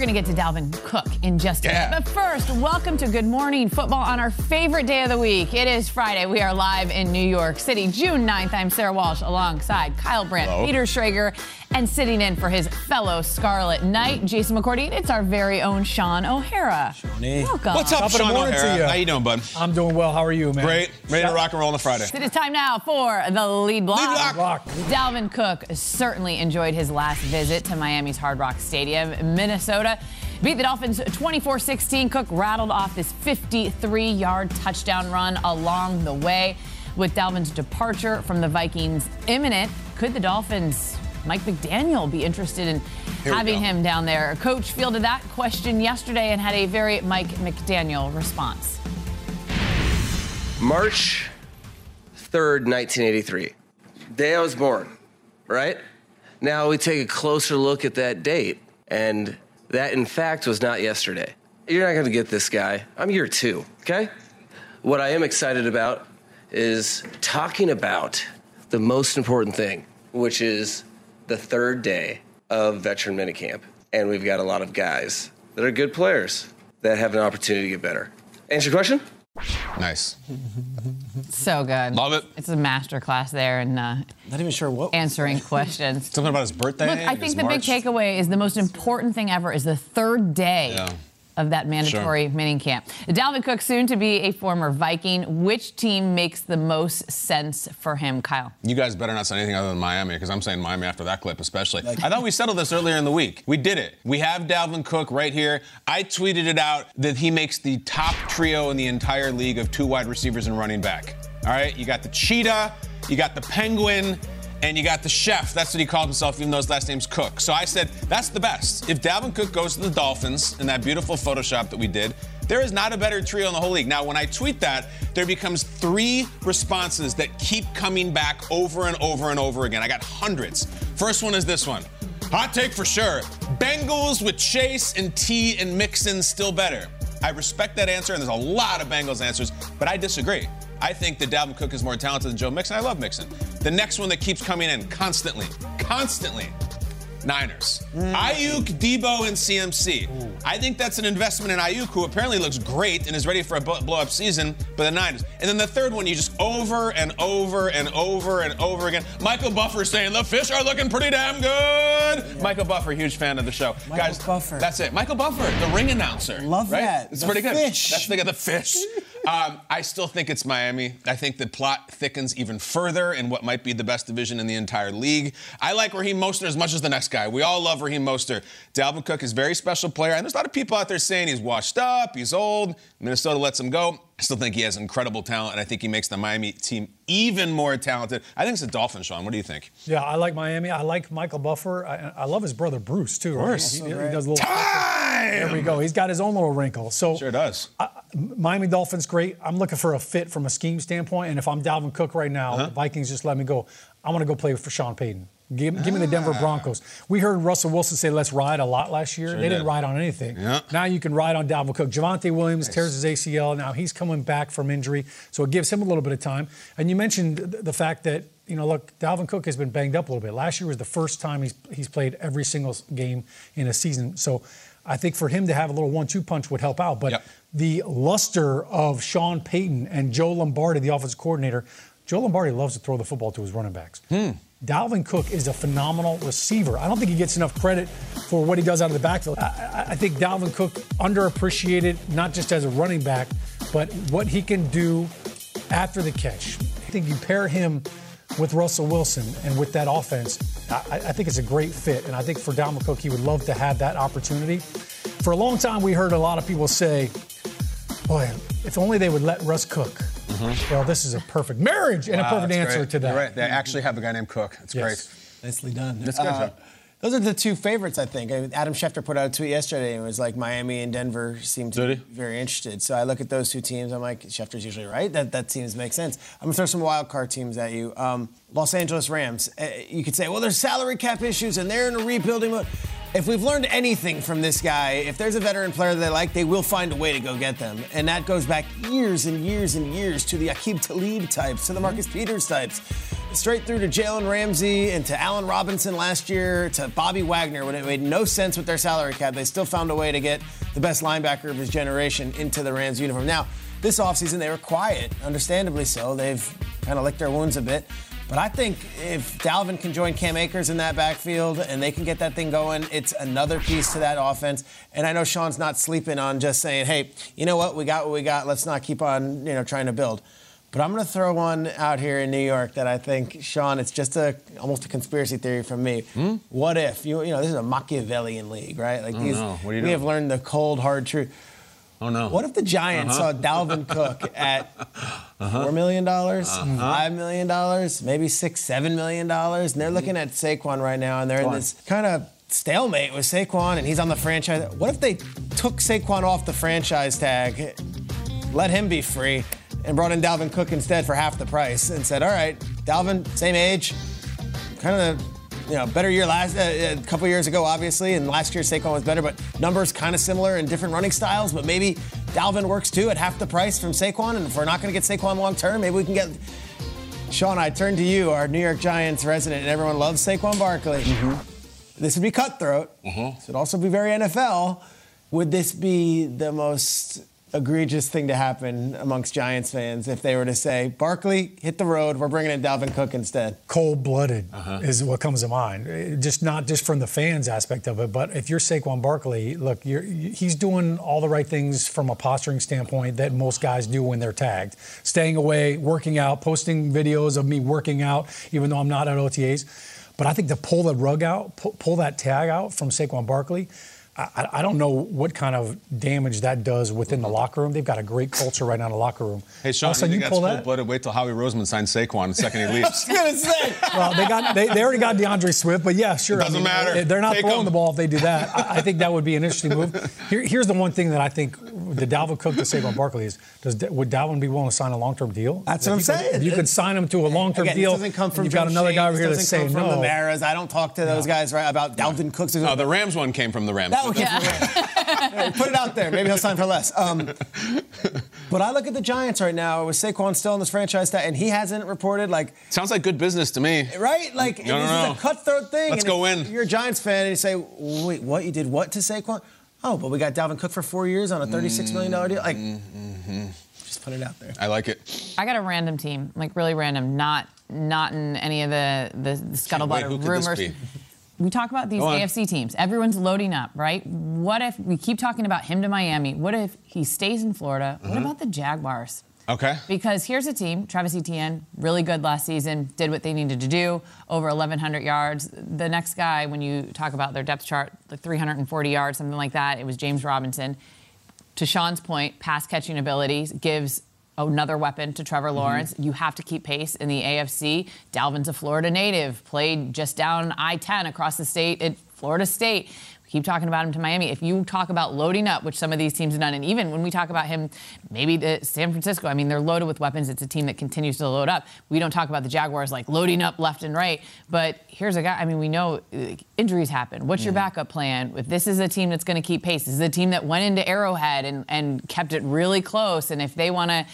Going to get to Dalvin Cook in just a minute. But first, welcome to Good Morning Football on our favorite day of the week. It is Friday. We are live in New York City, June 9th. I'm Sara Walsh alongside Kyle Brandt, Hello. Peter Schrager, and sitting in for his fellow Scarlet Knight, Jason McCourty. It's our very own Shaun O'Hara. Welcome. What's up, Top of the Shaun morning to O'Hara? you. How you doing, bud? I'm doing well. How are you, man? Great. Ready to rock and roll on a Friday. It is time now for the lead block. Lead block. Block. Dalvin Cook certainly enjoyed his last visit to Miami's Hard Rock Stadium. Minnesota beat the Dolphins 24 16. Cook rattled off this 53 yard touchdown run along the way. With Dalvin's departure from the Vikings imminent, could the Dolphins, Mike McDaniel, be interested in having him down there? Coach fielded that question yesterday and had a very Mike McDaniel response. March 3rd, 1983. Day I was born, right? Now we take a closer look at that date, and that in fact was not yesterday. You're not gonna get this guy. I'm year two, okay? What I am excited about is talking about the most important thing, which is the third day of veteran minicamp. And we've got a lot of guys that are good players that have an opportunity to get better. Answer your question? Nice. So good. Love it. It's a master class there and uh, Not even sure what. answering questions. Something about his birthday. Look, I think the March. big takeaway is the most important thing ever is the third day Yeah. Of that mandatory mini camp. Dalvin Cook, soon to be a former Viking. Which team makes the most sense for him, Kyle? You guys better not say anything other than Miami because I'm saying Miami after that clip, especially. I thought we settled this earlier in the week. We did it. We have Dalvin Cook right here. I tweeted it out that he makes the top trio in the entire league of two wide receivers and running back. All right, you got the cheetah, you got the penguin, and you got the chef. That's what he called himself, even though his last name's Cook. So I said, that's the best. If Dalvin Cook goes to the Dolphins in that beautiful Photoshop that we did, there is not a better trio in the whole league. Now, when I tweet that, there becomes three responses that keep coming back over and over and over again. I got hundreds. First one is this one. Hot take for sure. Bengals with Chase and Tee and Mixon still better. I respect that answer, and there's a lot of Bengals answers, but I disagree. I think that Dalvin Cook is more talented than Joe Mixon. I love Mixon. The next one that keeps coming in constantly, constantly, Niners. Aiyuk, Deebo, and CMC. I think that's an investment in Aiyuk, who apparently looks great and is ready for a blow up season, but the Niners. And then the third one, you just over and over and over and over again. Michael Buffer saying the fish are looking pretty damn good. Michael Buffer, huge fan of the show. Michael Guys, Buffer. That's it. Michael Buffer, the ring announcer. Love right? that. It's The pretty good. fish. That's the, the fish. Um, I still think it's Miami. I think the plot thickens even further in what might be the best division in the entire league. I like Raheem Mostert as much as the next guy. We all love Raheem Mostert. Dalvin Cook is a very special player, and there's a lot of people out there saying he's washed up, he's old. Minnesota lets him go. I still think he has incredible talent, and I think he makes the Miami team even more talented. I think it's the Dolphins, Shaun. What do you think? Yeah, I like Miami. I like Michael Buffer. I, I love his brother Bruce too. Of course, he, he, he, does a little. Time. There we go. He's got his own little wrinkle. So sure does. I, Miami Dolphins, great. I'm looking for a fit from a scheme standpoint, and if I'm Dalvin Cook right now, uh-huh. the Vikings just let me go. I want to go play for Sean Payton. Give, give, me the Denver ah. Broncos. We heard Russell Wilson say, let's ride a lot last year. Sure they did. didn't ride on anything. Yeah. Now you can ride on Dalvin Cook. Javonte Williams nice. tears his ACL. Now he's coming back from injury, so it gives him a little bit of time. And you mentioned the fact that, you know, look, Dalvin Cook has been banged up a little bit. Last year was the first time he's, he's played every single game in a season. So I think for him to have a little one two punch would help out. But yep. the luster of Sean Payton and Joe Lombardi, the offensive coordinator, Joe Lombardi loves to throw the football to his running backs. Hmm. Dalvin Cook is a phenomenal receiver. I don't think he gets enough credit for what he does out of the backfield. I, I, think Dalvin Cook underappreciated, not just as a running back, but what he can do after the catch. I think you pair him with Russell Wilson and with that offense, I, I think it's a great fit. And I think for Dalvin Cook, he would love to have that opportunity. For a long time, we heard a lot of people say, boy, if only they would let Russ cook. Mm-hmm. Well, this is a perfect marriage and wow, a perfect answer great. to that. You're right. They actually have a guy named Cook. That's yes. great. Nicely done. That's good. Uh, those are the two favorites, I think. Adam Schefter put out a tweet yesterday and was like, Miami and Denver seem to be very interested. So I look at those two teams. I'm like, Schefter's usually right. That that seems to make sense. I'm gonna throw some wild card teams at you. Um, Los Angeles Rams. Uh, you could say, well, there's salary cap issues and they're in a rebuilding mode. If we've learned anything from this guy, if there's a veteran player they like, they will find a way to go get them. And that goes back years and years and years to the Aqib Talib types, to the Marcus Peters types, straight through to Jalen Ramsey and to Allen Robinson last year, to Bobby Wagner, when it made no sense with their salary cap. They still found a way to get the best linebacker of his generation into the Rams uniform. Now, this offseason, they were quiet, understandably so. They've kind of licked their wounds a bit. But I think if Dalvin can join Cam Akers in that backfield and they can get that thing going, it's another piece to that offense. And I know Sean's not sleeping on just saying, hey, you know what, we got what we got. Let's not keep on, you know, trying to build. But I'm going to throw one out here in New York that I think, Shaun, it's just a almost a conspiracy theory from me. Hmm? What if you you know this is a Machiavellian league, right? Like these, we doing? have learned the cold hard truth. Oh no! What if the Giants uh-huh. saw Dalvin Cook at uh-huh. four million dollars, uh-huh. five million dollars, maybe six, seven million dollars, and they're looking at Saquon right now, and they're Go in on. this kind of stalemate with Saquon, and he's on the franchise. What if they took Saquon off the franchise tag, let him be free, and brought in Dalvin Cook instead for half the price, and said, "All right, Dalvin, same age, kind of." You know, better year last uh, a couple years ago, obviously, and last year Saquon was better, but numbers kind of similar in different running styles. But maybe Dalvin works too at half the price from Saquon, and if we're not going to get Saquon long term, maybe we can get. Shaun, I turn to you, our New York Giants resident, and everyone loves Saquon Barkley. Mm-hmm. This would be cutthroat. Mm-hmm. This would also be very NFL. Would this be the most egregious thing to happen amongst Giants fans if they were to say, Barkley, hit the road, we're bringing in Dalvin Cook instead? Cold blooded uh-huh. is what comes to mind. Just not just from the fans aspect of it, but if you're Saquon Barkley, look, he's doing all the right things from a posturing standpoint that most guys do when they're tagged. Staying away, working out, posting videos of me working out, even though I'm not at OTAs. But I think to pull the rug out, pull, pull that tag out from Saquon Barkley, I, I, don't know what kind of damage that does within the mm-hmm. locker room. They've got a great culture right now in the locker room. Hey, Shaun, you, you pull that? blooded. Wait till Howie Roseman signs Saquon the second he leaves. I was going to say. well, they got they, they, already got D'Andre Swift, but yeah, sure. It doesn't I mean, matter. They're not Take throwing the ball if they do that. I, I, think that would be an interesting move. Here, here's the one thing that I think the Dalvin Cook to Saquon Barkley is: does would Dalvin be willing to sign a long-term deal? That's what I'm saying. Could, you could sign him to a long-term Again, deal. doesn't come from you've got another guy over here that's saying no. From the Maras. I don't talk to those guys right about Dalvin Cook. No, the Rams one came from the Rams. That one came from the Put it out there. Maybe he'll sign for less. Um, but I look at the Giants right now with Saquon still in this franchise tag, and he hasn't reported like. Sounds like good business to me. Right? Like no, this no, is a cutthroat thing. Let's go in. You're a Giants fan, and you say, "Wait, what? You did what to Saquon?" Oh, but we got Dalvin Cook for four years on a $36 million deal. Like, mm-hmm. just put it out there. I like it. I got a random team, like really random, not not in any of the the, the scuttlebutt Wait, rumors. We talk about these AFC teams. Everyone's loading up, right? What if we keep talking about him to Miami? What if he stays in Florida? What Mhm. about the Jaguars? Okay. Because here's a team, Travis Etienne, really good last season, did what they needed to do, over 1,100 yards. The next guy, when you talk about their depth chart, like 340 yards, something like that, it was James Robinson. To Shaun's point, pass catching abilities gives another weapon to Trevor mm-hmm. Lawrence. You have to keep pace in the AFC. Dalvin's a Florida native, played just down I 10 across the state at Florida State. Keep talking about him to Miami. If you talk about loading up, which some of these teams have done, and even when we talk about him, maybe the San Francisco, I mean, they're loaded with weapons. It's a team that continues to load up. We don't talk about the Jaguars like loading up left and right. But here's a guy, I mean, we know uh, injuries happen. What's your backup plan? If this is a team that's going to keep pace, this is a team that went into Arrowhead and, and kept it really close. And if they want to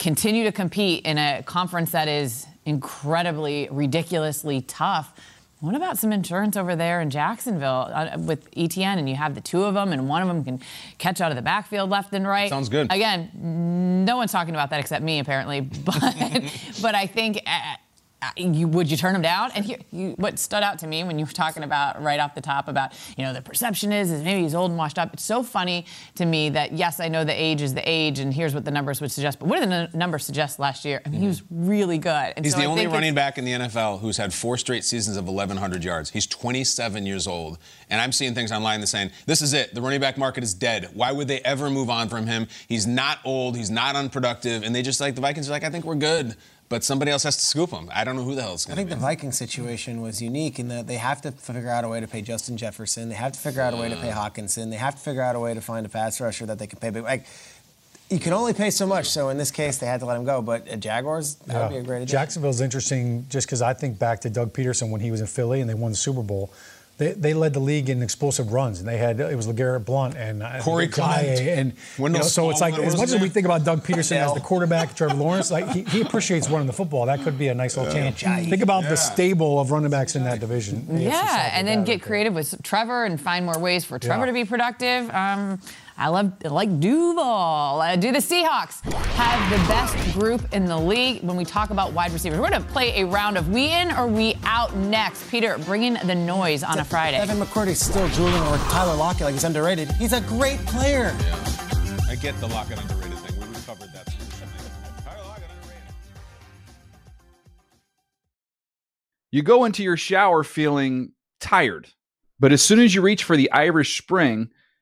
continue to compete in a conference that is incredibly, ridiculously tough. What about some insurance over there in Jacksonville uh, with Etienne? And you have the two of them, and one of them can catch out of the backfield left and right. Sounds good. Again, no one's talking about that except me, apparently. But, but I think. Uh, you, would you turn him down? And here, you, what stood out to me when you were talking about right off the top about, you know, the perception is, is maybe he's old and washed up. It's so funny to me that yes, I know the age is the age, and here's what the numbers would suggest. But what did the n- numbers suggest last year? I mean, he mm-hmm. was really good. And He's so the I only running back in the NFL who's had four straight seasons of 1,100 yards. He's 27 years old. And I'm seeing things online that saying, this is it. The running back market is dead. Why would they ever move on from him? He's not old. He's not unproductive. And they just like, the Vikings are like, I think we're good. But somebody else has to scoop him. I don't know who the hell it's going to I think be. the Viking situation was unique in that they have to figure out a way to pay Justin Jefferson. They have to figure out a way to pay Hockenson. They have to figure out a way to find a pass rusher that they can pay. But like, you can only pay so much. So in this case, they had to let him go. But at Jaguars, that would be a great addition. Jacksonville's interesting just because I think back to Doug Pederson when he was in Philly and they won the Super Bowl. They, they led the league in explosive runs, and they had it was LeGarrette Blount and uh, Corey Gaye, Clement. and you know, so it's like as much as we think about Doug Pederson as the quarterback, Trevor Lawrence, like he, he appreciates running the football. That could be a nice little change. Think about the stable of running backs in that division. Yeah, and then get creative with Trevor and find more ways for Trevor Yeah. to be productive. Um, I love I like Duval. Uh, do the Seahawks have the best group in the league when we talk about wide receivers? We're going to play a round of we in or we out next. Peter, bringing the noise on a Friday. Evan McCourty's still drooling over Tyler Lockett like he's underrated. He's a great player. I get the Lockett underrated thing. We- We've covered that. Tyler Lockett underrated. You go into your shower feeling tired, but as soon as you reach for the Irish Spring,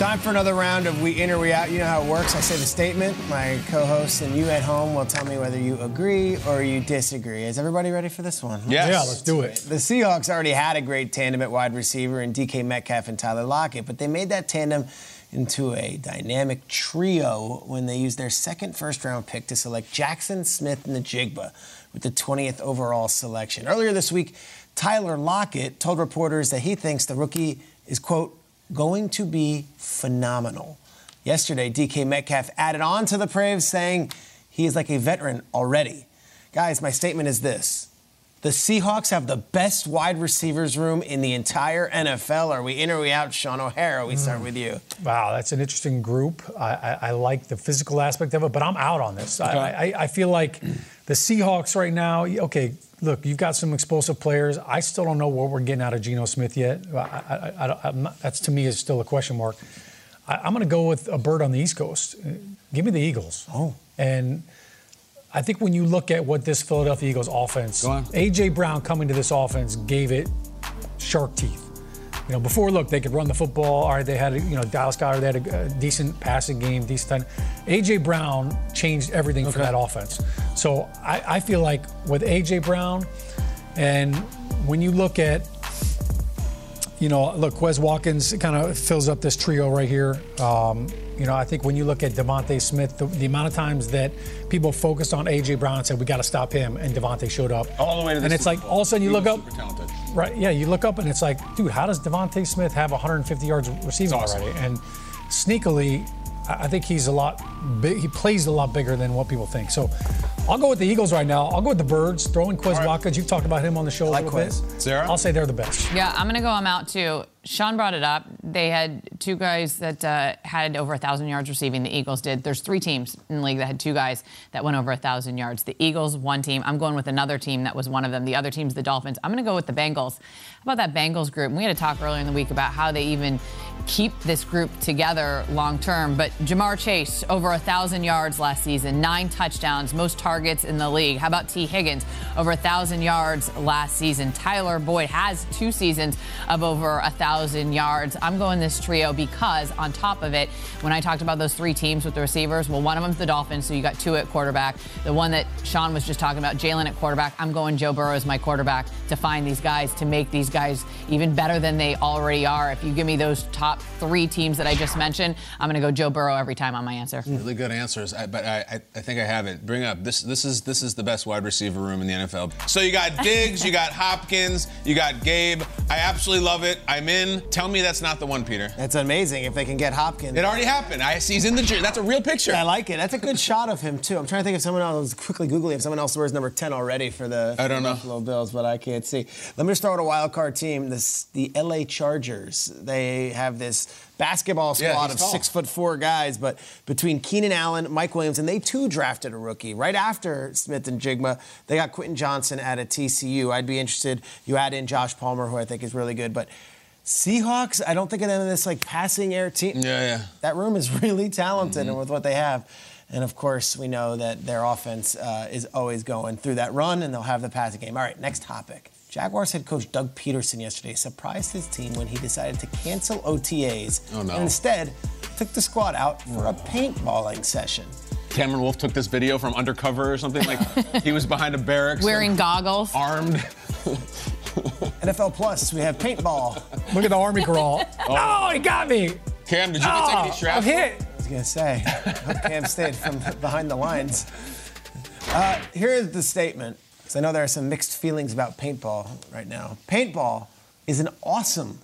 Time for another round of We In or We Out. You know how it works. I say the statement. My co host and you at home will tell me whether you agree or you disagree. Is everybody ready for this one? Yes. Yeah, let's do it. The Seahawks already had a great tandem at wide receiver in DK Metcalf and Tyler Lockett, but they made that tandem into a dynamic trio when they used their second first round pick to select Jaxon Smith-Njigba with the 20th overall selection. Earlier this week, Tyler Lockett told reporters that he thinks the rookie is, quote, going to be phenomenal. Yesterday, DK Metcalf added on to the praise, saying he is like a veteran already. Guys, my statement is this. The Seahawks have the best wide receivers room in the entire NFL. Are we in or are we out? Shaun O'Hara, we hmm. start with you. Wow, that's an interesting group. I, I, I like the physical aspect of it, but I'm out on this. Okay. I, I, I feel like the Seahawks right now, okay, look, you've got some explosive players. I still don't know what we're getting out of Geno Smith yet. I, I, I, I'm not, that's to me is still a question mark. I, I'm going to go with a bird on the East Coast. Give me the Eagles. Oh. And I think when you look at what this Philadelphia Eagles offense, AJ Brown coming to this offense gave it shark teeth. You know, before look, they could run the football. All right, they had you know Dallas Goedert, they had a, a decent passing game, decent. Time. AJ Brown changed everything for that offense. So I, I feel like with AJ Brown, and when you look at you know, look, Quez Watkins kind of fills up this trio right here. Um, you know, I think when you look at DeVonta Smith, the, the amount of times that people focused on AJ Brown and said we got to stop him, and DeVonta showed up, All the way to and this it's like all of a sudden you look up, Super talented. Right? Yeah, you look up and it's like, dude, how does DeVonta Smith have 150 yards receiving awesome. already? And sneakily, I I think he's a lot big. He plays a lot bigger than what people think. So I'll go with the Eagles right now. I'll go with the Birds. Throw in Quez Watkins. You've talked about him on the show a like little bit. Sara? I'll say they're the best. Yeah, I'm going to go I'm out too. Shaun brought it up. They had two guys that uh, had over 1,000 yards receiving. The Eagles did. There's three teams in the league that had two guys that went over 1,000 yards. The Eagles, one team. I'm going with another team that was one of them. The other team's the Dolphins. I'm going to go with the Bengals. How about that Bengals group? And we had a talk earlier in the week about how they even keep this group together long term. But Ja'Marr Chase, over 1,000 yards last season, nine touchdowns, most targets in the league. How about Tee Higgins, over 1,000 yards last season? Tyler Boyd has two seasons of over 1,000 yards. I'm going this trio because, on top of it, when I talked about those three teams with the receivers, well, one of them's the Dolphins, so you got two at quarterback. The one that Shaun was just talking about, Jalen at quarterback, I'm going Joe Burrow as my quarterback to find these guys, to make these guys even better than they already are. If you give me those top three teams that I just mentioned, I'm going to go Joe Burrow every time on my answer. Really good answers, I, but I, I, I think I have it. Bring up this. This is this is the best wide receiver room in the NFL. So you got Diggs, you got Hopkins, you got Gabe. I absolutely love it. I'm in. Tell me that's not the one, Peter. That's amazing if they can get Hopkins. It already happened. I see he's in the. jer- That's a real picture. I like it. That's a good shot of him too. I'm trying to think if someone else quickly googling if someone else wears number 10 already for the I don't know. Buffalo Bills, but I can't see. Let me just throw out a wild card team. This the LA Chargers. They have this basketball squad he's of tall. six foot four guys, but between Keenan Allen, Mike Williams, and they too drafted a rookie right after Smith-Njigba. They got Quentin Johnston out of TCU. I'd be interested. You add in Josh Palmer, who I think is really good, but. Seahawks, I don't think of them as this like passing air team. Yeah, yeah. That room is really talented, Mm-hmm. and with what they have, and of course we know that their offense uh, is always going through that run, and they'll have the passing game. All right, next topic. Jaguars head coach Doug Pederson yesterday surprised his team when he decided to cancel OTAs Oh, no. and instead took the squad out for a paintballing session. Cameron Wolfe took this video from undercover or something like he was behind a barracks. Wearing goggles. armed. NFL Plus, we have paintball. Look at the Army crawl. oh, he got me. Cam, did you get Oh, any straps? I'm hit. I was gonna say, hope Cam stayed from behind the lines. Uh, here is the statement, because I know there are some mixed feelings about paintball right now. Paintball is an awesome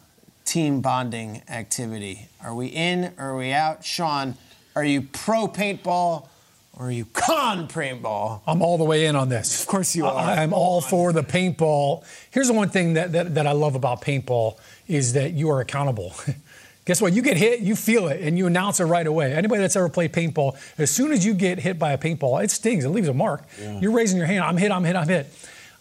team bonding activity. Are we in or are we out? Shaun, are you pro paintball or are you con paintball? I'm all the way in on this. Of course you are. I, am all for the paintball. Here's the one thing that, that, that I love about paintball is that you are accountable. Guess what? You get hit, you feel it, and you announce it right away. Anybody that's ever played paintball, as soon as you get hit by a paintball, it stings. It leaves a mark. You're raising your hand. I'm hit. I'm hit. I'm hit.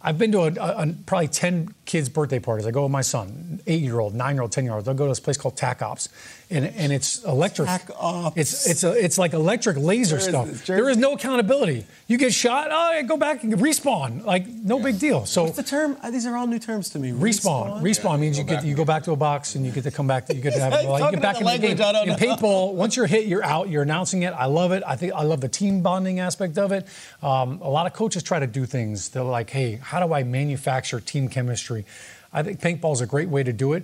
I've been to a, a, a- probably 10 kids' birthday parties. I go with my son, eight year old, nine year old, 10 year old. They'll go to this place called Tac Ops. and and it's electric. Back off. It's it's a, it's like electric laser There is- stuff. there- there is no accountability. You get shot, oh, yeah, go back and respawn. Like no big deal. So What's the term? Uh, These are all new terms to me. Respawn. Respawn means you get you go back to a box and you get to come back. You get to have like, you get back in a in the game. I don't In know. paintball, once you're hit, you're out. You're announcing it. I love it. I think I love the team bonding aspect of it. Um, a lot of coaches try to do things. They're like, hey, how do I manufacture team chemistry? I think paintball is a great way to do it.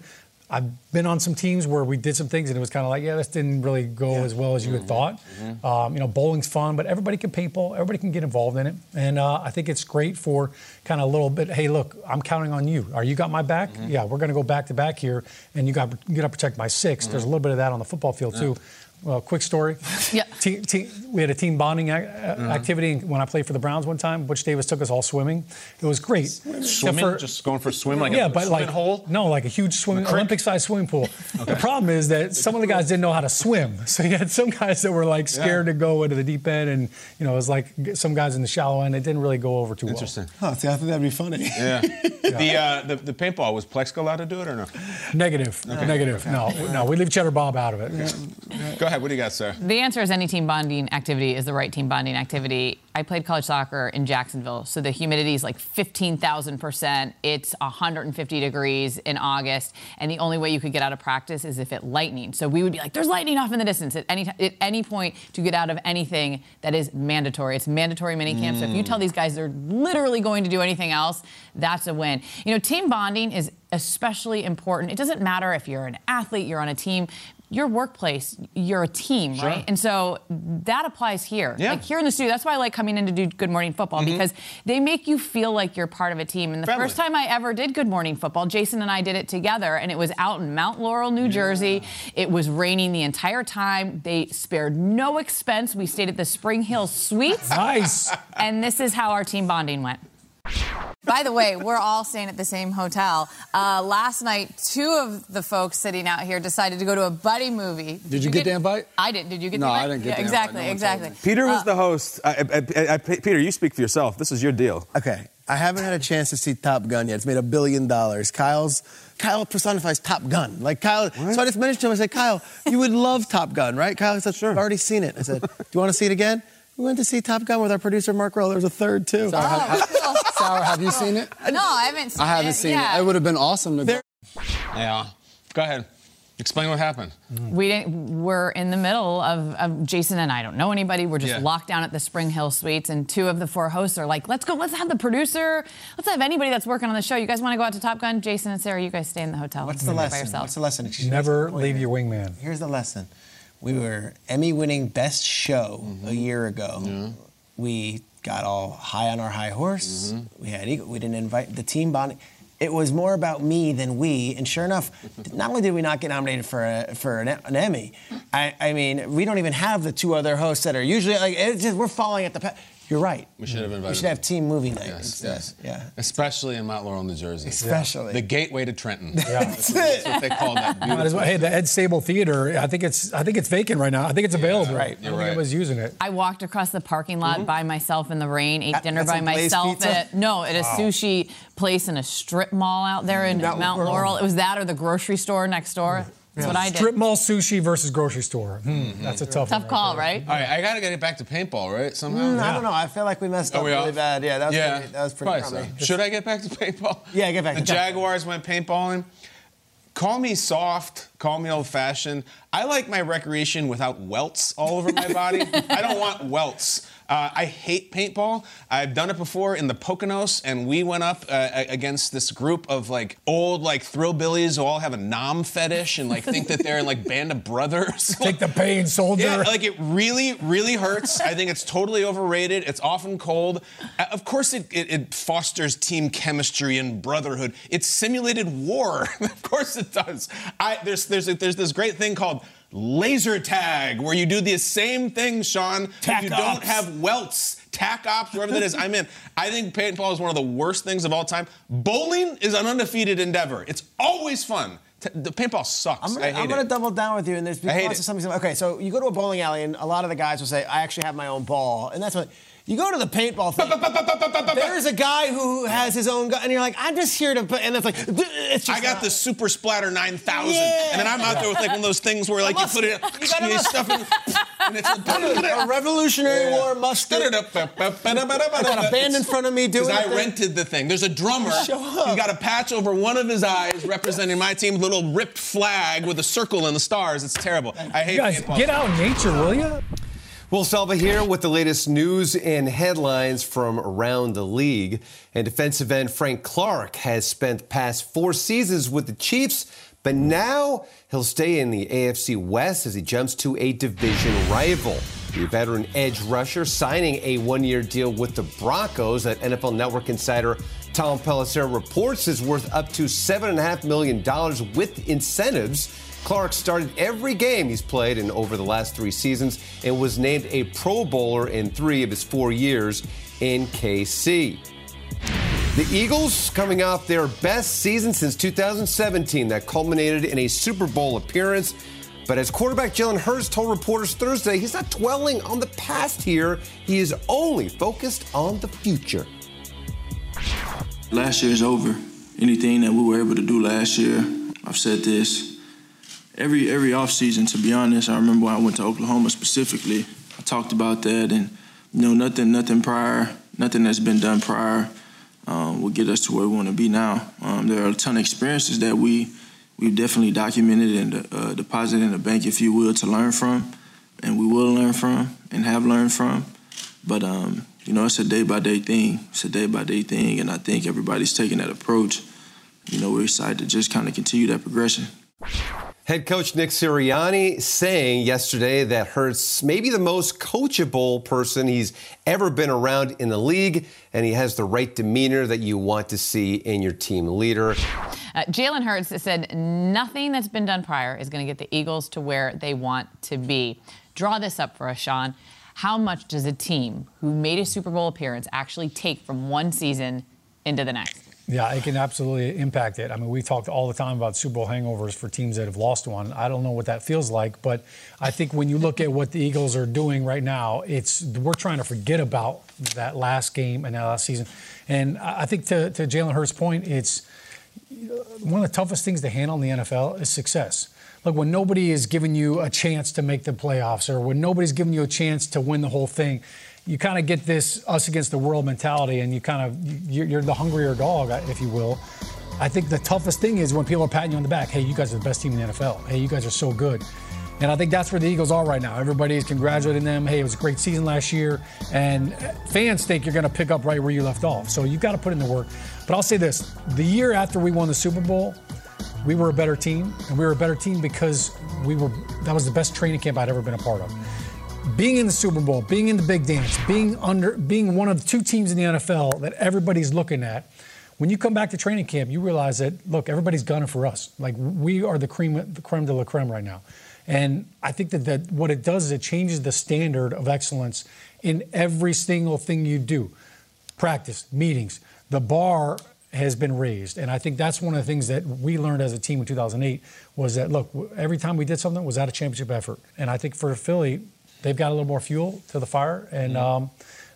I've been on some teams where we did some things and it was kind of like, yeah, this didn't really go as well as you had thought. Um, you know, bowling's fun, but everybody can paintball. Everybody can get involved in it, and uh, I think it's great for kind of a little bit. Hey, look, I'm counting on you. Are you got my back? Yeah, we're going to go back to back here, and you got you got to protect my 6 There's a little bit of that on the football field too. Well, quick story. Yeah. Team, team, we had a team bonding ac- uh, activity when I played for the Browns one time. Butch Davis took us all swimming. It was great. Swimming, for- just going for a swim like yeah, a but swimming like hole. no, like a huge swimming Olympic-sized swimming pool. The problem is that some of the guys didn't know how to swim, so you had some guys that were like scared to go into the deep end, and you know it was like some guys in the shallow end. It didn't really go over too well. Interesting. Huh, see, I think that'd be funny. Yeah. The, uh, the the paintball was Plax allowed to do it or no? well. Negative, negative. No, no, we leave Cheddar Bob out of it. Go ahead. What do you got, sir? The answer is any team bonding activity is the right team bonding activity. I played college soccer in Jacksonville, so the humidity is like 15,000%. It's 150 degrees in August, and the only way you could get out of practice is if it lightning. So we would be like, "There's lightning off in the distance." At any t- at any point to get out of anything that is mandatory, it's mandatory minicamp. So if you tell these guys they're literally going to do anything else, that's a win. You know, team bonding is especially important. It doesn't matter if you're an athlete, you're on a team your workplace, you're a team, right? And so that applies here. Yeah. Like here in the studio, that's why I like coming in to do Good Morning Football mm-hmm. because they make you feel like you're part of a team. And the Friendly. first time I ever did Good Morning Football, Jason and I did it together, and it was out in Mount Laurel, New Jersey. It was raining the entire time. They spared no expense. We stayed at the SpringHill Suites. Nice. And this is how our team bonding went. By the way, we're all staying at the same hotel. Uh, last night, two of the folks sitting out here decided to go to a buddy movie. Did, you get the invite? I did. Did you get No, the I invite? didn't get Yeah, the invite. exactly, No one exactly. Peter was Uh, the host. I, I, I, I, Peter, you speak for yourself. This is your deal. Okay, I haven't had a chance to see Top Gun yet. It's made a billion dollars. Kyle's Kyle personifies Top Gun. Like Kyle, so I just mentioned to him. I said, Kyle, you would love Top Gun, right? Kyle said, sure. I've already seen it. I said, Do you want to see it again? We went to see Top Gun with our producer Mark Rowe. There was a third too. Sour, have, oh, cool. Sour, have you seen it? No, I haven't seen it. I haven't it. seen yeah. it. It would have been awesome to go. Yeah. Go ahead. Explain what happened. Mm-hmm. We didn't, we're in the middle of, of Jason and I don't know anybody. We're just Yeah. locked down at the SpringHill Suites, and two of the four hosts are like, "Let's go. Let's have the producer. Let's have anybody that's working on the show. You guys want to go out to Top Gun? Jason and Sara, you guys stay in the hotel. What's the By lesson? yourselves. What's the lesson? She's Never making a point leave your wingman. Here's the lesson. We were Emmy-winning Best Show mm-hmm. a year ago. We got all high on our high horse. Mm-hmm. We had ego. We didn't invite the team bonding. It was more about me than we. And sure enough, not only did we not get nominated for a, for an, an Emmy, I, I mean, we don't even have the two other hosts that are usually like. It's just we're falling at the. Pa- You're right. We should have mm. invited. We should have team movie night Yes, instead. yes. Yeah. Especially in Mount Laurel, New Jersey. Especially. The gateway to Trenton. Yeah. That's, that's what they call that. Might well- Hey, the Ed Sable Theater. I think it's I think it's vacant right now. I think it's available. right. I You're don't think right. anybody's using it. I walked across the parking lot mm-hmm. by myself in the rain, ate That- dinner by myself Pizza? at no, at a sushi place in a strip mall out there in Mount Mount, Laurel. Laurel. It was that or the grocery store next door. That's what I did. Strip mall sushi versus grocery store. Hmm, That's a tough. Tough one call, there. right? All right, I got to get it back to paintball, right? Somehow. Mm, I don't know. I feel like we messed up we really off? bad. Yeah, that was yeah, pretty, that was pretty probably crummy. so. Should I get back to paintball? Yeah, get back The to paintball. Jaguars went paintballing. Call me soft, call me old fashioned. I like my recreation without welts all over my body. I don't want welts. Uh, I hate paintball. I've done it before in the Poconos, and we went up uh, against this group of like old like thrillbillies who all have a nom fetish and like think that they're in like Band of Brothers. Take the pain, soldier. Yeah, like it really, really hurts. I think it's totally overrated. It's often cold. Uh, Of course, it, it, it fosters team chemistry and brotherhood. It's simulated war. of course, it does. I, there's, there's, there's this great thing called laser tag where you do the same thing, Shaun. Tac if you don't have welts, tack ops, whatever that is. I'm in. I think paintball is one of the worst things of all time. Bowling is an undefeated endeavor. It's always fun. T- the paintball sucks. I'm gonna, I'm gonna double down with you, and there's because of something. Okay, so you go to a bowling alley, and a lot of the guys will say, "I actually have my own ball," and that's what You go to the paintball thing. There's a guy who has his own gun, and you're like, I'm just here to. Put, and it's like, it's just. I got not- the Super Splatter 9000, Yeah. and then I'm out there with like one of those things where like you put it, You you stuff it, and it's a Revolutionary War musket. I got a band in front of me doing. Because I rented the thing. There's a drummer. Show up. He's got a patch over one of his eyes representing my team, little ripped flag with a circle and the stars. It's terrible. I hate You guys, paintball. get out in nature, will you? Will Selva here with the latest news and headlines from around the league. And defensive end Frank Clark has spent the past four seasons with the Chiefs, but now he'll stay in the AFC West as he jumps to a division rival. The veteran edge rusher signing a one year deal with the Broncos that NFL Network insider Tom Pelissero reports is worth up to $7.5 million with incentives. Clark started every game he's played in over the last three seasons and was named a Pro Bowler in three of his four years in KC. The Eagles coming off their best season since 2017 that culminated in a Super Bowl appearance. But as quarterback Jalen Hurts told reporters Thursday, he's not dwelling on the past here. He is only focused on the future. Last year is over. Anything that we were able to do last year, I've said this every every offseason, to be honest. I remember when I went to Oklahoma specifically, I talked about that and you know, nothing nothing prior, nothing that's been done prior um, will get us to where we want to be now. Um, there are a ton of experiences that we we've definitely documented and uh, deposited in the bank, if you will, to learn from, and we will learn from and have learned from. But um, you know, it's a day by day thing. It's a day by day thing, and I think everybody's taking that approach. You know, we're excited to just kind of continue that progression. Head coach Nick Sirianni saying yesterday that Hurts may be the most coachable person he's ever been around in the league, and he has the right demeanor that you want to see in your team leader. Uh, Jalen Hurts said nothing that's been done prior is going to get the Eagles to where they want to be. Draw this up for us, Shaun. How much does a team who made a Super Bowl appearance actually take from one season into the next? Yeah, it can absolutely impact it. I mean, we talked all the time about Super Bowl hangovers for teams that have lost one. I don't know what that feels like, but I think when you look at what the Eagles are doing right now, it's we're trying to forget about that last game and that last season. And I think to, to Jalen Hurts' point, it's one of the toughest things to handle in the NFL is success. Look, when nobody is giving you a chance to make the playoffs or when nobody's giving you a chance to win the whole thing, you kind of get this us against the world mentality and you kind of, you're, the hungrier dog, if you will. I think the toughest thing is when people are patting you on the back, hey, you guys are the best team in the NFL. Hey, you guys are so good. And I think that's where the Eagles are right now. Everybody is congratulating them. Hey, it was a great season last year. And fans think you're going to pick up right where you left off. So you've got to put in the work. But I'll say this the year after we won the Super Bowl, we were a better team. And we were a better team because we were, that was the best training camp I'd ever been a part of. Being in the Super Bowl, being in the big dance, being under, being one of two teams in the NFL that everybody's looking at, when you come back to training camp, you realize that look, everybody's gunning for us. Like we are the cream, the creme de la creme right now. And I think that, that what it does is it changes the standard of excellence in every single thing you do. Practice, meetings, the bar has been raised. And I think that's one of the things that we learned as a team in 2008 was that, look, every time we did something was at a championship effort. And I think for Philly, they've got a little more fuel to the fire. And um,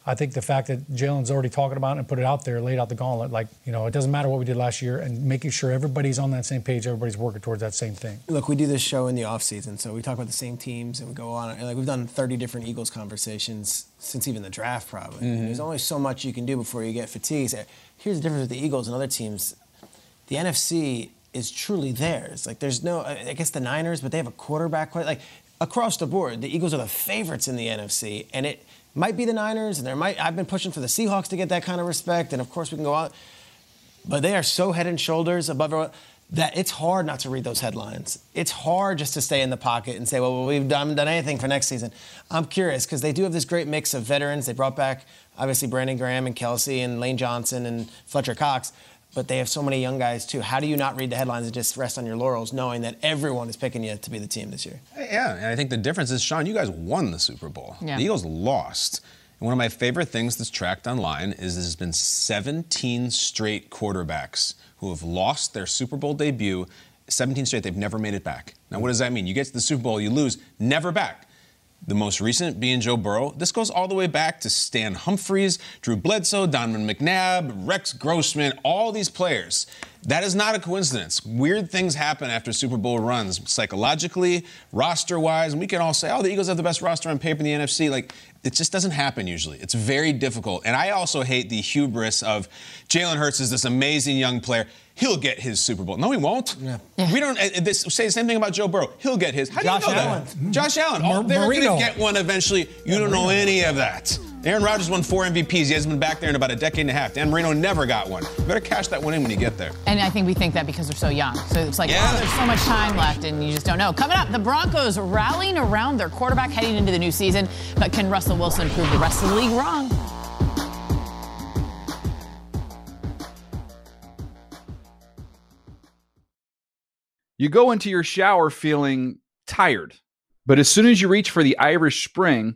I think the fact that Jalen's already talking about it and put it out there, laid out the gauntlet, like, you know, it doesn't matter what we did last year and making sure everybody's on that same page, everybody's working towards that same thing. Look, we do this show in the off season, so we talk about the same teams and we go on. And like we've done 30 different Eagles conversations since even the draft, probably. Mhm. There's only so much you can do before you get fatigued. Here's the difference with the Eagles and other teams. The NFC is truly theirs. Like there's no, I I guess the Niners, but they have a quarterback. Like across the board, the Eagles are the favorites in the NFC, and it might be the Niners, and there might. I've been pushing for the Seahawks to get that kind of respect, and of course we can go out but they are so head and shoulders above everyone that it's hard not to read those headlines. It's hard just to stay in the pocket and say, well, we've done, done anything for next season. I'm curious because they do have this great mix of veterans. They brought back, obviously, Brandon Graham and Kelce and Lane Johnson and Fletcher Cox, but they have so many young guys too. How do you not read the headlines and just rest on your laurels knowing that everyone is picking you to be the team this year? Yeah, and I think the difference is, Shaun, you guys won the Super Bowl. Yeah. The Eagles lost. And one of my favorite things that's tracked online is there's been 17 straight quarterbacks who have lost their Super Bowl debut. 17 straight, they've never made it back. Now, what does that mean? You get to the Super Bowl, you lose, never back. The most recent being Joe Burrow. This goes all the way back to Stan Humphries, Drew Bledsoe, Donovan McNabb, Rex Grossman, all these players. That is not a coincidence. Weird things happen after Super Bowl runs, psychologically, roster wise, and we can all say, oh, the Eagles have the best roster on paper in the NFC. Like, it just doesn't happen usually. It's very difficult. And I also hate the hubris of Jalen Hurts is this amazing young player. He'll get his Super Bowl. No, he won't. We don't uh, this, say the same thing about Joe Burrow. He'll get his. How do Josh you know Allen. that? Josh Allen. Oh, they're going to get one eventually. You don't know any of that. Aaron Rodgers won four MVPs. He hasn't been back there in about a decade and a half. Dan Marino never got one. You better cash that one in when you get there. And I think we think that because they're so young. So it's like, oh, Yeah. oh, there's so much time left, and you just don't know. Coming up, the Broncos rallying around their quarterback heading into the new season. But can Russell Wilson prove the rest of the league wrong? You go into your shower feeling tired, but as soon as you reach for the Irish Spring,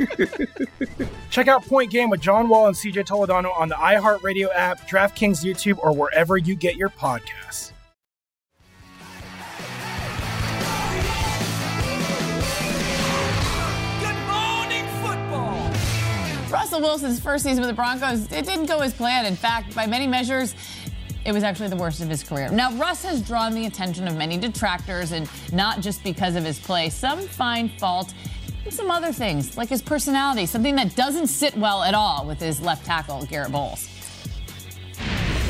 Check out Point Game with John Wall and CJ Toledano on the iHeartRadio app, DraftKings YouTube, or wherever you get your podcasts. Russell Wilson's first season with the Broncos, it didn't go as planned. In fact, by many measures, it was actually the worst of his career. Now, Russ has drawn the attention of many detractors, and not just because of his play. Some find fault in some other things, like his personality, something that doesn't sit well at all with his left tackle, Garrett Bolles.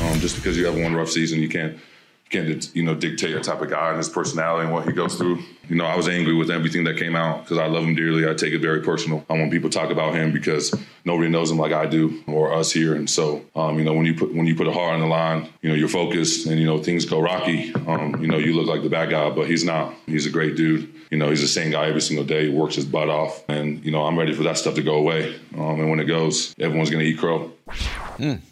Um, just because you have one rough season, you can't can't you know dictate a type of guy and his personality and what he goes through. You know, I was angry with everything that came out because I love him dearly. I take it very personal. Um, when people to talk about him because nobody knows him like I do or us here, and so um, you know when you put when you put a heart on the line, you know you're focused and you know things go rocky. Um, you know you look like the bad guy, but he's not. He's a great dude. You know he's the same guy every single day. He works his butt off, and you know I'm ready for that stuff to go away. Um, and when it goes, everyone's gonna eat crow.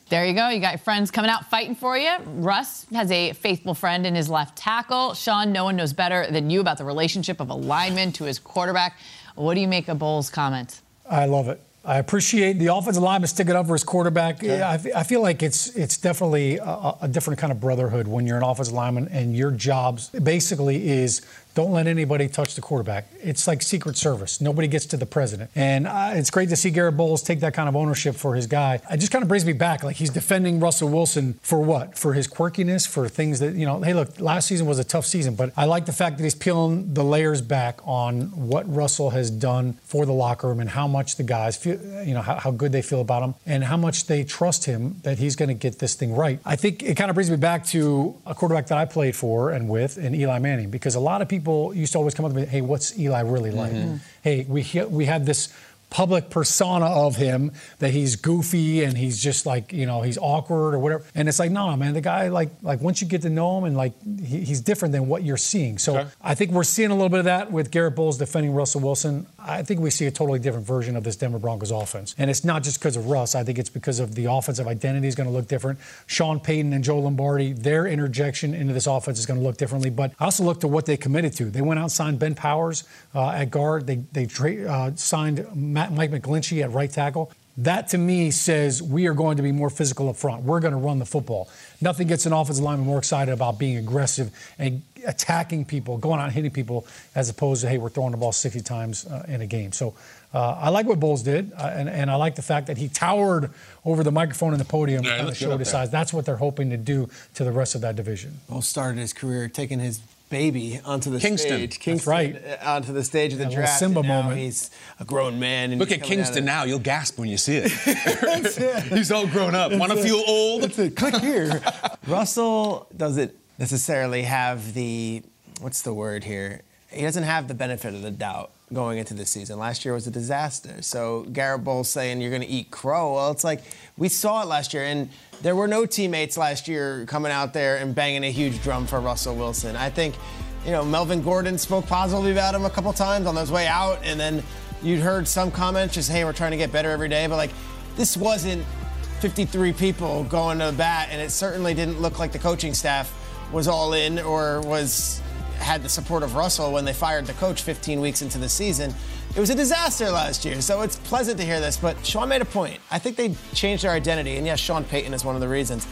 There you go. You got your friends coming out fighting for you. Russ has a faithful friend in his left tackle. Shaun, no one knows better than you about the relationship of a lineman to his quarterback. What do you make of Bolles' comments? I love it. I appreciate the offensive lineman sticking up for his quarterback. I, I feel like it's it's definitely a, a different kind of brotherhood when you're an offensive lineman and your job basically is don't let anybody touch the quarterback. It's like Secret Service. Nobody gets to the president. And uh, it's great to see Garrett Bolles take that kind of ownership for his guy. It just kind of brings me back. Like he's defending Russell Wilson for what? For his quirkiness, for things that, you know, hey, look, last season was a tough season, but I like the fact that he's peeling the layers back on what Russell has done for the locker room and how much the guys feel, you know, how, how good they feel about him and how much they trust him that he's going to get this thing right. I think it kind of brings me back to a quarterback that I played for and with, and Eli Manning, because a lot of people used to always come up to me, hey, what's Eli really like? Mhm. Hey, we we had this public persona of him that he's goofy and he's just like you know he's awkward or whatever. And it's like no man the guy like like once you get to know him and like he, he's different than what you're seeing. So i think we're seeing a little bit of that with garrett bolles defending russell wilson. I think we see a totally different version of this denver broncos offense. And it's not just because of russ. I think it's because of the offensive identity is going to look different. Sean payton and joe lombardi their interjection into this offense is going to look differently. But i also look to what they committed to. They went out and signed ben powers uh, at guard. They, they tra- uh, signed Matt, mike mcglinchey at right tackle that to me says we are going to be more physical up front. We're going to run the football. Nothing gets an offensive lineman more excited about being aggressive and attacking people, going out and hitting people, as opposed to, hey, we're throwing the ball 60 times uh, in a game. So uh, I like what Bolles did, uh, and, and, I like the fact that he towered over the microphone and the podium Yeah, and looks showed good his up there. size. That's what they're hoping to do to the rest of that division. Bolles started his career taking his baby onto the Kingston. stage. Kingston right. uh, Onto the stage of the little draft. Simba moment. He's a grown man. And Look at Kingston now. You'll gasp when you see it. It. He's all grown up. Want to feel old? That's it. Click here. Russell doesn't necessarily have the what's the word here? He doesn't have the benefit of the doubt going into the season. Last year was a disaster. So Garrett Bolles saying you're going to eat crow. Well, it's like we saw it last year, and there were no teammates last year coming out there and banging a huge drum for Russell Wilson. I think, you know, Melvin Gordon spoke positively about him a couple times on his way out, and then you'd heard some comments just, hey, we're trying to get better every day. But like, this wasn't 53 people going to the bat, and it certainly didn't look like the coaching staff was all in or was had the support of Russell when they fired the coach 15 weeks into the season. It was a disaster last year, so it's pleasant to hear this. But Shaun made a point. I think they changed their identity, and yes, Sean Payton is one of the reasons.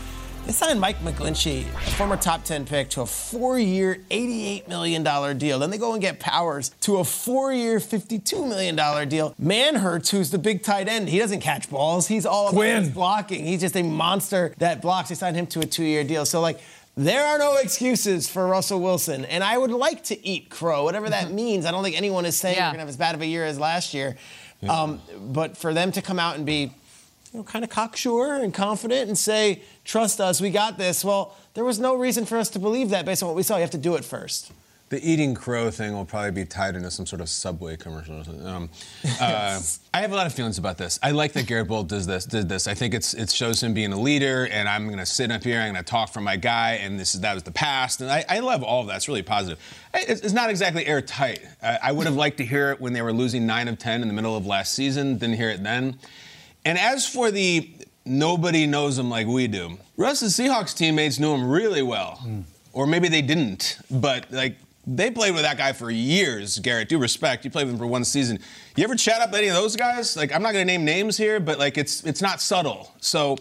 They signed Mike McGlinchey, a former top 10 pick, to a four year, $88 million deal. Then they go and get Powers to a four year, $52 million deal. Manhertz, who's the big tight end, he doesn't catch balls. He's all about blocking. He's just a monster that blocks. They signed him to a two year deal. So, like, there are no excuses for Russell Wilson. And I would like to eat crow, whatever that means. I don't think anyone is saying Yeah. we're going to have as bad of a year as last year. Um, but for them to come out and be you know, kind of cocksure and confident and say, trust us, we got this. Well, there was no reason for us to believe that based on what we saw. You have to do it first. The eating crow thing will probably be tied into some sort of Subway commercial. or something. Um, uh, I have a lot of feelings about this. I like that Garrett Bolles does this. Did this. I think it's it shows him being a leader, and I'm going to sit up here. I'm going to talk for my guy, and this is that was the past, and I, I love all of that. It's really positive. It's, it's not exactly airtight. I, I would have liked to hear it when they were losing nine of ten in the middle of last season. Didn't hear it then. And as for the nobody knows him like we do, Russ's Seahawks teammates knew him really well, or maybe they didn't. But like they played with that guy for years. Garrett, due respect, you played with him for one season. You ever chat up any of those guys? Like I'm not going to name names here, but like it's it's not subtle. So.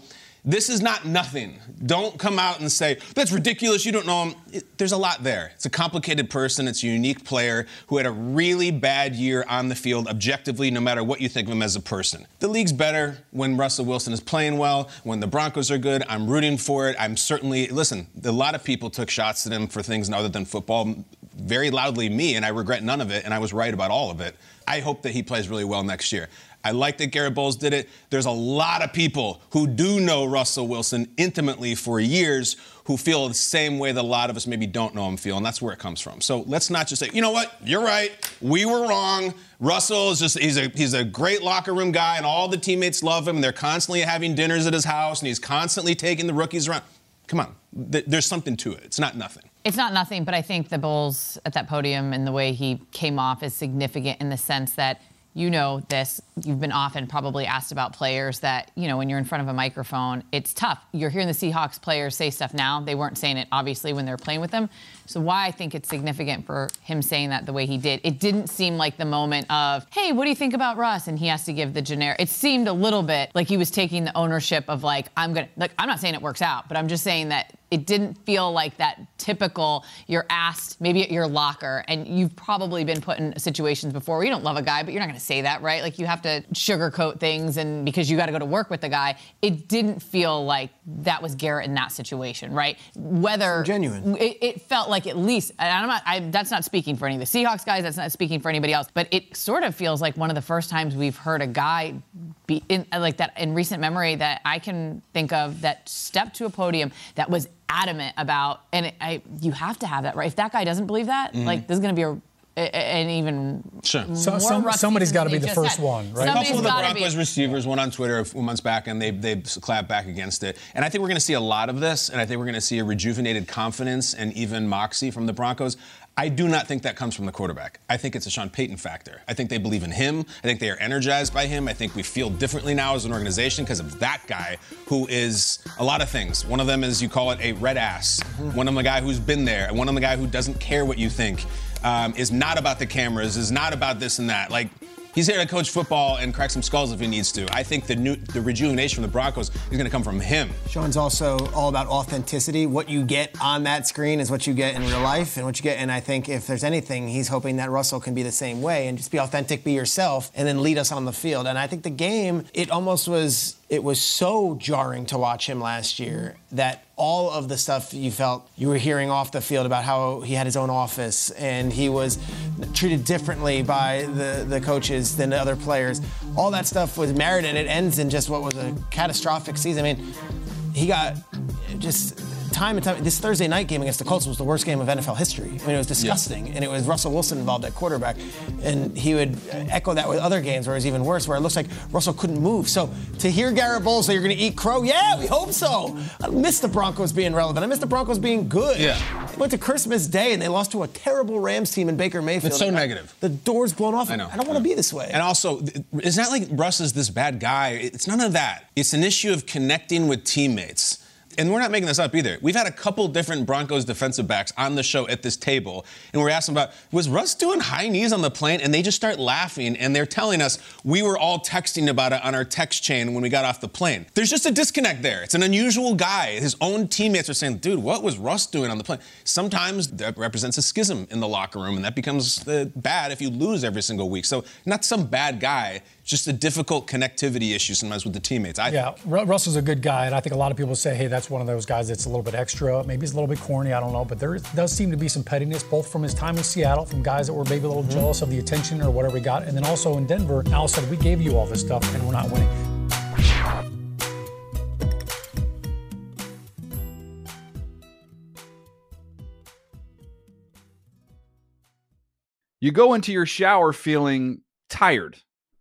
This is not nothing. Don't come out and say, that's ridiculous, you don't know him. It- there's a lot there. It's a complicated person, it's a unique player who had a really bad year on the field, objectively, no matter what you think of him as a person. The league's better when Russell Wilson is playing well, when the Broncos are good. I'm rooting for it. I'm certainly, listen, a lot of people took shots at him for things other than football, very loudly me, and I regret none of it, and I was right about all of it. I hope that he plays really well next year. I like that Garrett Bolles did it. There's a lot of people who do know Russell Wilson intimately for years who feel the same way that a lot of us maybe don't know him feel, and that's where it comes from. So let's not just say, you know what, you're right, we were wrong. Russell is just he's a he's a great locker room guy, and all the teammates love him, and they're constantly having dinners at his house, and he's constantly taking the rookies around. Come on, th- there's something to it. It's not nothing. It's not nothing, but I think the Bolles at that podium and the way he came off is significant in the sense that you know this. You've been often probably asked about players that, you know, when you're in front of a microphone, it's tough. You're hearing the Seahawks players say stuff now. They weren't saying it, obviously, when they were playing with them. So, why I think it's significant for him saying that the way he did, it didn't seem like the moment of, hey, what do you think about Russ? And he has to give the generic. It seemed a little bit like he was taking the ownership of, like, I'm going to, like, I'm not saying it works out, but I'm just saying that it didn't feel like that typical you're asked maybe at your locker and you've probably been put in situations before where you don't love a guy but you're not going to say that right? Like you have to sugarcoat things and because you got to go to work with the guy it didn't feel like that was garrett in that situation right? Whether genuine. it, it felt like at least and i'm not I, that's not speaking for any of the seahawks guys that's not speaking for anybody else but it sort of feels like one of the first times we've heard a guy be in like that in recent memory that i can think of that stepped to a podium that was adamant about and it, I, you have to have that right if that guy doesn't believe that Mhm. like this is going to be a and even Sure. more rough somebody's seasons got to be the first just had. one, right? A couple of the gotta be. Broncos receivers went on Twitter a few months back and they they clapped back against it. And I think we're going to see a lot of this, and I think we're going to see a rejuvenated confidence and even moxie from the Broncos. I do not think that comes from the quarterback. I think it's a Sean Payton factor. I think they believe in him. I think they are energized by him. I think we feel differently now as an organization because of that guy who is a lot of things. One of them is you call it a red ass. One of them a guy who's been there. One of them a guy who doesn't care what you think. Um, is not about the cameras. Is not about this and that. Like He's here to coach football and crack some skulls if he needs to. I think the new the rejuvenation from the Broncos is going to come from him. Sean's also all about authenticity. What you get on that screen is what you get in real life, and what you get. And I think if there's anything, he's hoping that Russell can be the same way and just be authentic, be yourself, and then lead us on the field. And I think the game, it almost was. It was so jarring to watch him last year that all of the stuff you felt you were hearing off the field about how he had his own office and he was treated differently by the, the coaches than the other players. All that stuff was merited. and it ends in just what was a catastrophic season. I mean, he got just time and time. This Thursday night game against the Colts was the worst game of NFL history. I mean, it was disgusting, and it was Russell Wilson involved at quarterback, and he would echo that with other games where it was even worse, where it looks like Russell couldn't move. So to hear Garrett Bolles say you're going to eat crow, yeah, we hope so. I miss the Broncos being relevant. I miss the Broncos being good. Yeah. They went to Christmas Day and they lost to a terrible Rams team in Baker Mayfield. It's so negative. The door's blown off. I know. I don't want to be this way. And also, it's not like Russ is this bad guy. It's none of that. It's an issue of connecting with teammates. And we're not making this up either. We've had a couple different Broncos defensive backs on the show at this table, and we're asking about was Russ doing high knees on the plane? And they just start laughing, and they're telling us we were all texting about it on our text chain when we got off the plane. There's just a disconnect there. It's an unusual guy. His own teammates are saying, "Dude, what was Russ doing on the plane?" Sometimes that represents a schism in the locker room, and that becomes uh, bad if you lose every single week. So not some bad guy, just a difficult connectivity issue sometimes with the teammates. I Yeah, Ru- Russell's a good guy, and I think a lot of people say, hey, that's one of those guys that's a little bit extra. Maybe he's a little bit corny, I don't know. But there is- does seem to be some pettiness, both from his time in Seattle, from guys that were maybe a little mm-hmm. jealous of the attention or whatever he got, and then also in Denver. Al said, we gave you all this stuff, and we're not winning. You go into your shower feeling tired,